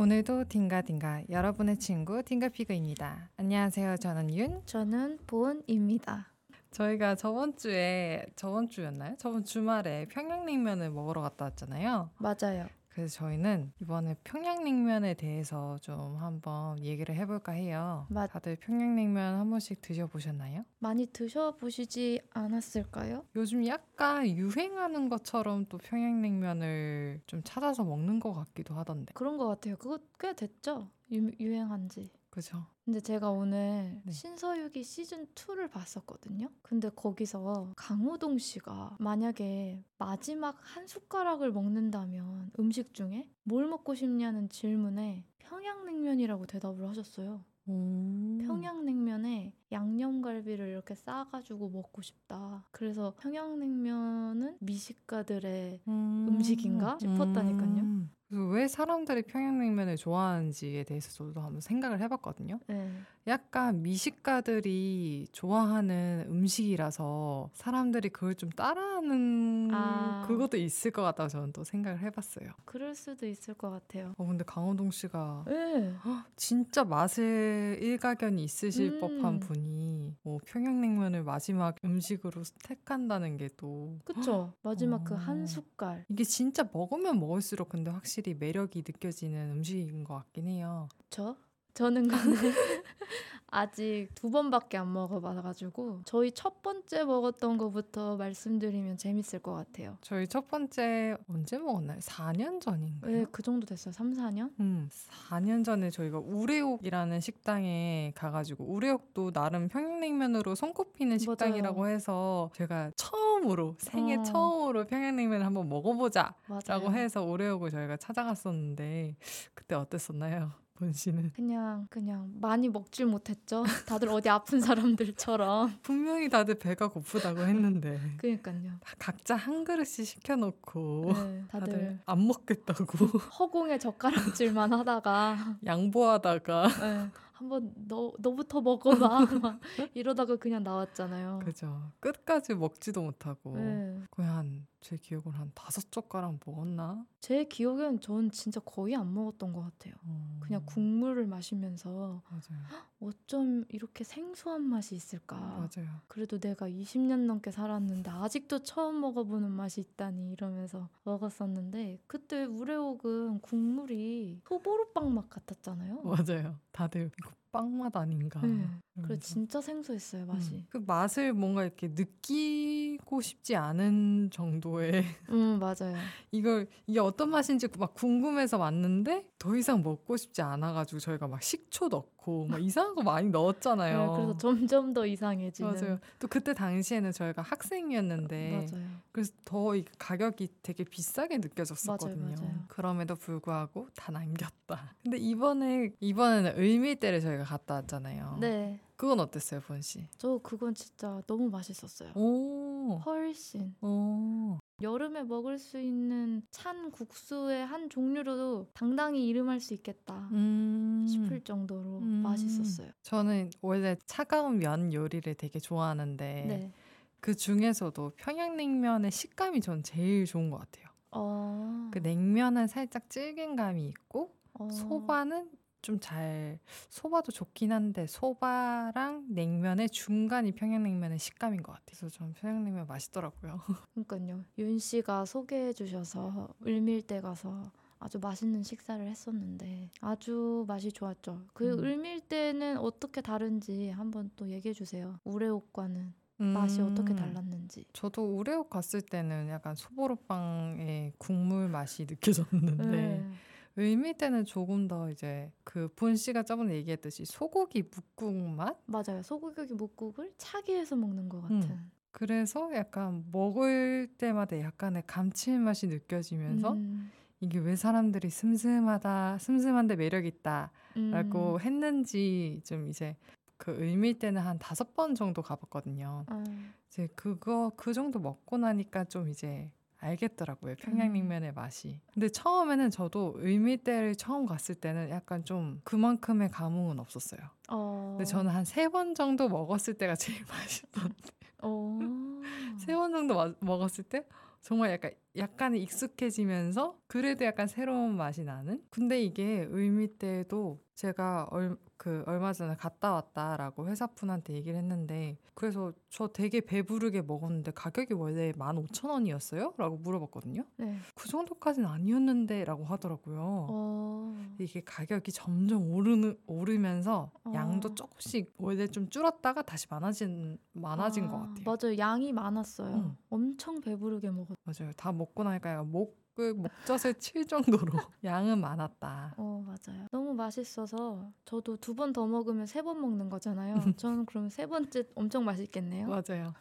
오늘도 딩가딩가 여러분의 친구 딩가피그입니다. 안녕하세요. 저는 윤. 저는 보은입니다. 저희가 저번 주에 저번 주였나요? 저번 주말에 평양냉면을 먹으러 갔다 왔잖아요. 맞아요. 그래서 저희는 이번에 평양냉면에 대해서 좀 한번 얘기를 해볼까 해요. 맞- 다들 평양냉면 한 번씩 드셔보셨나요? 많이 드셔보시지 않았을까요? 요즘 약간 유행하는 것처럼 또 평양냉면을 좀 찾아서 먹는 것 같기도 하던데. 그런 것 같아요. 그거 꽤 됐죠? 유, 유행한 지. 그죠? 근데 제가 오늘 네. 신서유기 시즌 2를 봤었거든요. 근데 거기서 강호동 씨가 만약에 마지막 한 숟가락을 먹는다면 음식 중에 뭘 먹고 싶냐는 질문에 평양냉면이라고 대답을 하셨어요. 오. 평양냉면에 양념갈비를 이렇게 싸가지고 먹고 싶다. 그래서 평양냉면은 미식가들의 음. 음식인가 싶었다니까요. 음. 그래서 왜 사람들이 평양냉면을 좋아하는지에 대해서 저도 한번 생각을 해봤거든요. 네. 약간 미식가들이 좋아하는 음식이라서 사람들이 그걸 좀 따라하는 아. 그것도 있을 것 같다고 저는 또 생각을 해봤어요. 그럴 수도 있을 것 같아요. 어, 근데 강호동 씨가 네. 진짜 맛에 일가견이 있으실 음. 법한 분이 뭐 평양냉면을 마지막 음식으로 택한다는 게 또 그쵸. 마지막 그 어. 한 숟갈. 이게 진짜 먹으면 먹을수록 근데 확실히 매력이 느껴지는 음식인 것 같긴 해요. 저? 저는 근데 아직 두 번밖에 안 먹어봐가지고 저희 첫 번째 먹었던 거부터 말씀드리면 재밌을 것 같아요. 저희 첫 번째 언제 먹었나요? 4년 전인가요? 왜그 정도 됐어요? 3, 4년? 음, 4년 전에 저희가 우레옥이라는 식당에 가가지고 우레옥도 나름 평양냉면으로 손꼽히는 식당이라고 해서 제가 처음으로 생애 어. 처음으로 평양냉면을 한번 먹어보자라고 맞아요. 해서 우레옥을 저희가 찾아갔었는데 그때 어땠었나요, 본 씨는? 그냥 그냥 많이 먹질 못했죠. 다들 어디 아픈 사람들처럼. 분명히 다들 배가 고프다고 했는데 그니까요. 다 각자 한 그릇씩 시켜놓고 네, 다들 다들 안 먹겠다고 허공에 젓가락질만 하다가 양보하다가 네, 한번 너 너부터 먹어봐 막 이러다가 그냥 나왔잖아요. 그죠 끝까지 먹지도 못하고 네. 거의 한제 기억으로 한 다섯 젓가락 먹었나? 제 기억엔 전 진짜 거의 안 먹었던 것 같아요. 어, 그냥 국물을 마시면서 맞아요 어쩜 이렇게 생소한 맛이 있을까. 맞아요 그래도 내가 20년 넘게 살았는데 아직도 처음 먹어보는 맛이 있다니 이러면서 먹었었는데 그때 우레옥은 국물이 소보루빵 맛 같았잖아요. 맞아요 다들 이거 빵맛 아닌가 네. 그래. 진짜 생소했어요 맛이. 음, 그 맛을 뭔가 이렇게 느끼고 싶지 않은 정도의 음 맞아요. 이걸 이게 어떤 맛인지 막 궁금해서 왔는데 더 이상 먹고 싶지 않아가지고 저희가 막 식초 넣고 막 이상한 거 많이 넣었잖아요. 네, 그래서 점점 더 이상해지는. 맞아요. 또 그때 당시에는 저희가 학생이었는데 맞아요. 그래서 더이 가격이 되게 비싸게 느껴졌었거든요. 맞아요, 맞아요. 그럼에도 불구하고 다 남겼다. 근데 이번에 이번에는 을밀대를 저희가 갔다 왔잖아요. 네, 그건 어땠어요, 본 씨? 저 그건 진짜 너무 맛있었어요. 오, 훨씬 오, 여름에 먹을 수 있는 찬 국수의 한 종류로도 당당히 이름할 수 있겠다 음. 싶을 정도로 음. 맛있었어요. 저는 원래 차가운 면 요리를 되게 좋아하는데 네. 그 중에서도 평양냉면의 식감이 전 제일 좋은 것 같아요. 어, 그 냉면은 살짝 질긴 감이 있고 어, 소바는 좀 잘 소바도 좋긴 한데 소바랑 냉면의 중간이 평양냉면의 식감인 것 같아요. 그래서 전 평양냉면 맛있더라고요. 그러니까요. 윤 씨가 소개해 주셔서 을밀대 가서 아주 맛있는 식사를 했었는데 아주 맛이 좋았죠. 그 음. 을밀대는 어떻게 다른지 한번 또 얘기해 주세요. 우레옥과는 맛이 어떻게 음, 달랐는지. 저도 우레옥 갔을 때는 약간 소보루빵의 국물 맛이 느껴졌는데 네. 의미 때는 조금 더 이제 그 본 씨가 저번에 얘기했듯이 소고기 묵국 맛? 맞아요. 소고기 묵국을 차게 해서 먹는 것 같은. 음. 그래서 약간 먹을 때마다 약간의 감칠맛이 느껴지면서 음, 이게 왜 사람들이 슴슴하다, 슴슴한데 매력 있다라고 음. 했는지 좀 이제 그 의미 때는 한 다섯 번 정도 가봤거든요. 어, 이제 그거 그 정도 먹고 나니까 좀 이제 알겠더라고요. 평양냉면의 맛이. 근데 처음에는 저도 의미대를 처음 갔을 때는 약간 좀 그만큼의 감흥은 없었어요. 어, 근데 저는 한 세 번 정도 먹었을 때가 제일 맛있던. 어, 세번 정도 마- 먹었을 때 정말 약간 약간 익숙해지면서 그래도 약간 새로운 맛이 나는? 근데 이게 을미때도 제가 얼, 그 얼마 전에 갔다 왔다라고 회사분한테 얘기를 했는데 그래서 저 되게 배부르게 먹었는데 가격이 원래 15,000원이었어요? 라고 물어봤거든요. 네. 그 정도까지는 아니었는데 라고 하더라고요. 어. 이게 가격이 점점 오르는, 오르면서 어. 양도 조금씩 원래 좀 줄었다가 다시 많아진, 많아진 것 아, 같아요. 맞아요. 양이 많았어요. 응. 엄청 배부르게 먹었. 맞아요. 다 먹고 나니까 목을 목젖에 칠 정도로 양은 많았다. 어 맞아요. 너무 맛있어서 저도 두 번 더 먹으면 세 번 먹는 거잖아요. 저는 그럼 세 번째 엄청 맛있겠네요. 맞아요.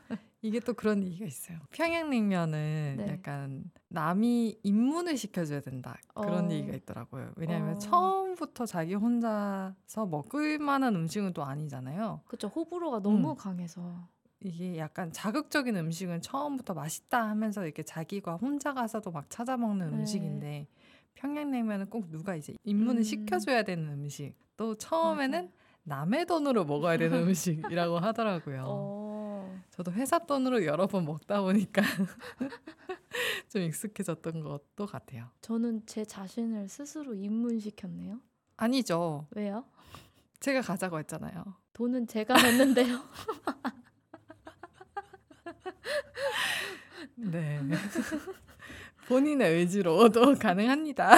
이게 또 그런 얘기가 있어요. 평양냉면은 네. 약간 남이 입문을 시켜줘야 된다 그런 어. 얘기가 있더라고요. 왜냐하면 어. 처음부터 자기 혼자서 먹을 만한 음식은 또 아니잖아요. 그쵸 호불호가 너무 음. 강해서. 이게 약간 자극적인 음식은 처음부터 맛있다 하면서 이렇게 자기가 혼자 가서도 막 찾아 먹는 네. 음식인데 평양냉면은 꼭 누가 이제 입문을 음. 시켜줘야 되는 음식. 또 처음에는 맞아. 남의 돈으로 먹어야 되는 음식이라고 하더라고요. 어. 저도 회사 돈으로 여러 번 먹다 보니까 좀 익숙해졌던 것도 같아요. 저는 제 자신을 스스로 입문시켰네요. 아니죠. 왜요? 제가 가자고 했잖아요. 돈은 제가 냈는데요. 네. 본인의 의지로도 가능합니다.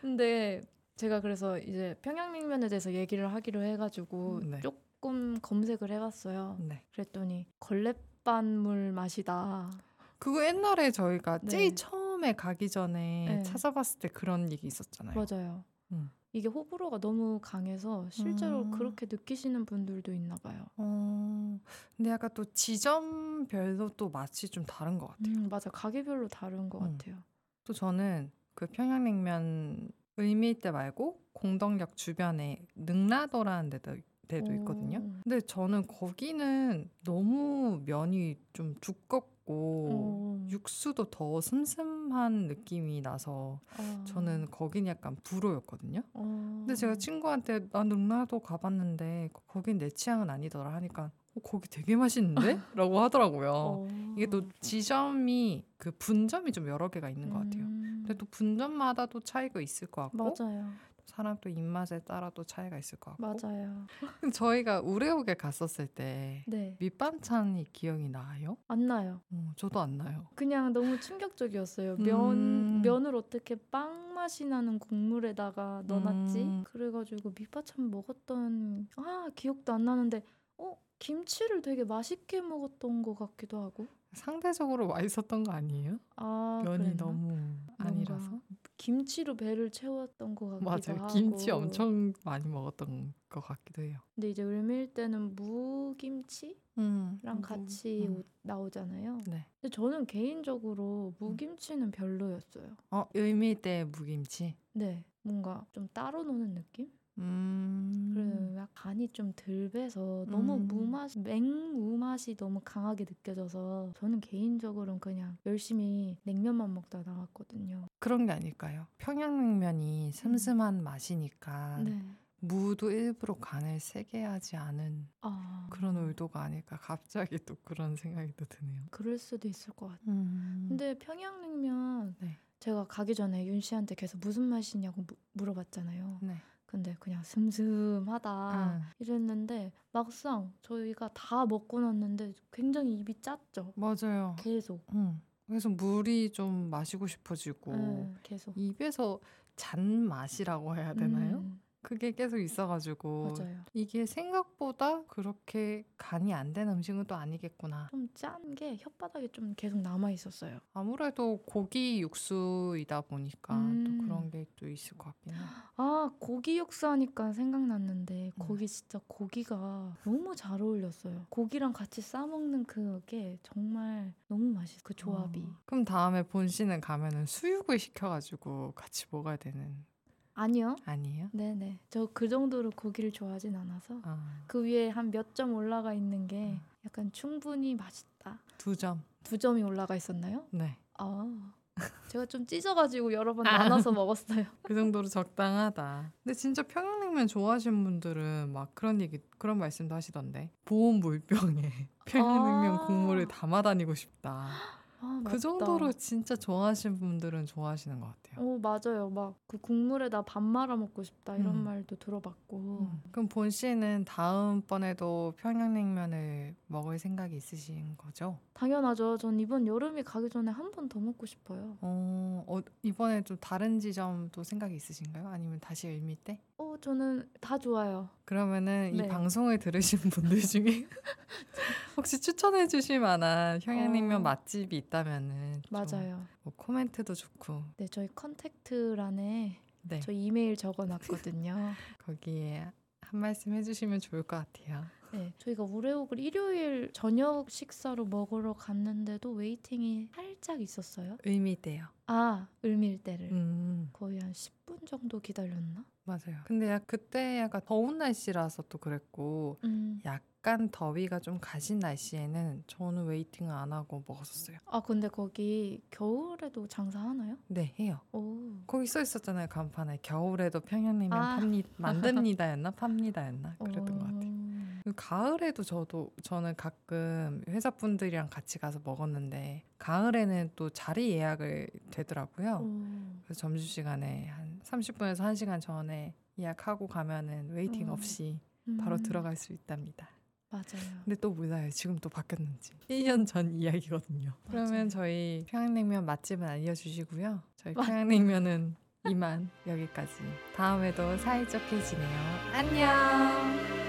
근데 제가 그래서 이제 평양냉면에 대해서 얘기를 하기로 해가지고 네. 조금 검색을 해봤어요. 네. 그랬더니 걸레반물 맛이다. 그거 옛날에 저희가 네. 제일 처음에 가기 전에 네. 찾아봤을 때 그런 얘기 있었잖아요. 맞아요. 음. 이게 호불호가 너무 강해서 실제로 음. 그렇게 느끼시는 분들도 있나 봐요. 어, 근데 약간 또 지점별로 또 맛이 좀 다른 것 같아요. 음, 맞아. 가게별로 다른 것 음. 같아요. 또 저는 그 평양냉면 을밀대 말고 공덕역 주변에 능라도라는 데도, 데도 있거든요. 오. 근데 저는 거기는 너무 면이 좀 두껍 고 오. 육수도 더 슴슴한 느낌이 나서 아. 저는 거긴 약간 불호였거든요. 어. 근데 제가 친구한테 나 능라도 가봤는데 거- 거긴 내 취향은 아니더라 하니까 어, 거기 되게 맛있는데? 라고 하더라고요. 어. 이게 또 지점이 그 분점이 좀 여러 개가 있는 것 같아요. 음. 근데 또 분점마다 또 차이가 있을 것 같고 맞아요. 사람 또 입맛에 따라 또 차이가 있을 것 같고 맞아요. 저희가 우레옥에 갔었을 때 네. 밑반찬이 기억이 나요? 안 나요. 어, 저도 안 나요. 그냥 너무 충격적이었어요. 면 음. 면을 어떻게 빵 맛이 나는 국물에다가 넣어놨지? 음. 그래가지고 밑반찬 먹었던 아 기억도 안 나는데 어 김치를 되게 맛있게 먹었던 것 같기도 하고. 상대적으로 맛있었던 거 아니에요? 아 면이 그랬나? 너무 아니라서. 김치로 배를 채웠던 것 같기도 맞아요. 하고. 김치 엄청 많이 먹었던 것 같기도 해요. 근데 이제 을밀 때는 무김치랑 음, 같이 음. 오- 나오잖아요. 네. 근데 저는 개인적으로 무김치는 별로였어요. 어, 의미대 무김치. 네, 뭔가 좀 따로 노는 느낌? 음. 그래서 약 간이 좀 덜 배서 너무 음. 무맛, 맹무 맛이 너무 강하게 느껴져서 저는 개인적으로는 그냥 열심히 냉면만 먹다 나왔거든요. 그런 게 아닐까요? 평양냉면이 슴슴한 맛이니까 네. 무도 일부러 간을 세게 하지 않은 아, 그런 의도가 아닐까 갑자기 또 그런 생각이 또 드네요. 그럴 수도 있을 것 같아요. 음. 근데 평양냉면 네. 제가 가기 전에 윤 씨한테 계속 무슨 맛이냐고 무- 물어봤잖아요. 네. 근데 그냥 슴슴하다 아. 이랬는데 막상 저희가 다 먹고 났는데 굉장히 입이 짰죠. 맞아요. 계속. 음. 그래서 물이 좀 마시고 싶어지고 네, 계속. 입에서 잔 맛이라고 해야 되나요? 음, 그게 계속 있어가지고 맞아요. 이게 생각보다 그렇게 간이 안 된 음식은 또 아니겠구나. 좀 짠 게 혓바닥에 좀 계속 남아 있었어요. 아무래도 고기 육수이다 보니까 음. 또 그런 게 또 있을 것 같긴 해요. 아 고기 육수 하니까 생각났는데 음. 거기 진짜 고기가 너무 잘 어울렸어요. 고기랑 같이 싸 먹는 그게 정말 너무 맛있어. 그 조합이. 어. 그럼 다음에 본씨는 가면은 수육을 시켜가지고 같이 먹어야 되는 아니요. 아니에요? 네네. 저 그 정도로 고기를 좋아하진 않아서 아, 그 위에 한 몇 점 올라가 있는 게 음. 약간 충분히 맛있다. 두 점. 두 점이 올라가 있었나요? 네. 아. 제가 좀 찢어가지고 여러 번 아. 나눠서 먹었어요. 그 정도로 적당하다. 근데 진짜 평양냉면 좋아하시는 분들은 막 그런 얘기, 그런 말씀도 하시던데. 보온 물병에 평양냉면 아. 국물을 담아 다니고 싶다. 아, 그. 정도로 진짜 좋아하시는 분들은 좋아하시는 것 같아요. 어 맞아요. 막 그 국물에다 밥 말아 먹고 싶다 이런 음. 말도 들어봤고. 음. 그럼 본 씨는 다음번에도 평양냉면을 먹을 생각이 있으신 거죠? 당연하죠. 전 이번 여름이 가기 전에 한 번 더 먹고 싶어요. 어, 어, 이번에 좀 다른 지점도 생각이 있으신가요? 아니면 다시 을미 때? 어 저는 다 좋아요. 그러면은 이 네. 방송을 들으신 분들 중에 혹시 추천해 주실 만한 평양냉면 어. 맛집이 있다 면은 좀 맞아요. 뭐 코멘트도 좋고 네 저희 컨택트란에 네 저 이메일 적어놨거든요. 거기에 한 말씀 해주시면 좋을 것 같아요. 네 저희가 우레옥을 일요일 저녁 식사로 먹으러 갔는데도 waiting이 살짝 있었어요. 의미돼요. 아 을밀대를 음 거의 한 10분 정도 기다렸나? 맞아요. 근데 약 그때 약간 더운 날씨라서 또 그랬고 음. 약간 더위가 좀 가신 날씨에는 저는 waiting을 안 하고 먹었었어요. 아 근데 거기 겨울에도 장사하나요? 네 해요. 오. 거기 써 있었잖아요 간판에 겨울에도 평양냉면 아. 팝니 만듭니다였나 팝니다였나 그랬던 것 같아요. 가을에도 저도 저는 가끔 회사 분들이랑 같이 가서 먹었는데 가을에는 또 자리 예약을 되더라고요. 오. 그래서 점심 시간에 한 30분에서 1시간 전에 예약하고 가면은 waiting 음. 없이 바로 음. 들어갈 수 있답니다. 맞아요. 근데 또 몰라요. 지금 또 바뀌었는지. 1년 전 이야기거든요. 그러면 맞아요. 저희 평양냉면 맛집은 알려주시고요. 저희 맞- 평양냉면은 이만 여기까지. 다음에도 사이좋게 지내요. 안녕.